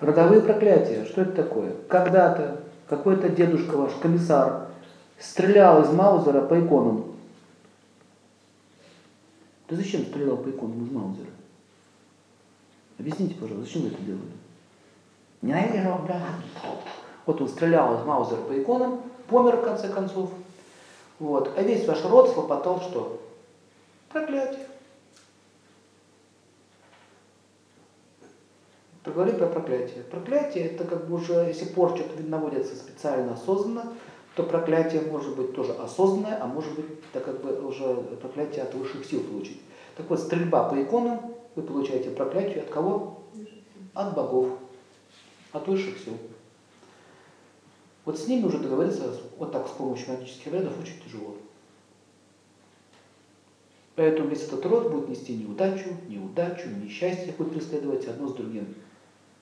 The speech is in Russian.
Родовые проклятия, что это такое? Когда-то какой-то дедушка ваш, комиссар, стрелял из Маузера по иконам. Ты зачем стрелял по иконам из Маузера? Объясните, пожалуйста, зачем вы это делали? Да. Вот он стрелял из Маузера по иконам, помер в конце концов. Вот. А весь ваш род схлопотал что? Проклятие. Поговорим про проклятие. Проклятие это как бы уже, если порча наводится специально осознанно, то проклятие может быть тоже осознанное, а может быть это как бы уже проклятие от высших сил получить. Так вот, стрельба по иконам, вы получаете проклятие от кого? От богов, от высших сил. Вот с ними уже договориться вот так с помощью магических обрядов очень тяжело. Поэтому весь этот род будет нести неудачу, неудачу, несчастье будет преследовать одно с другим.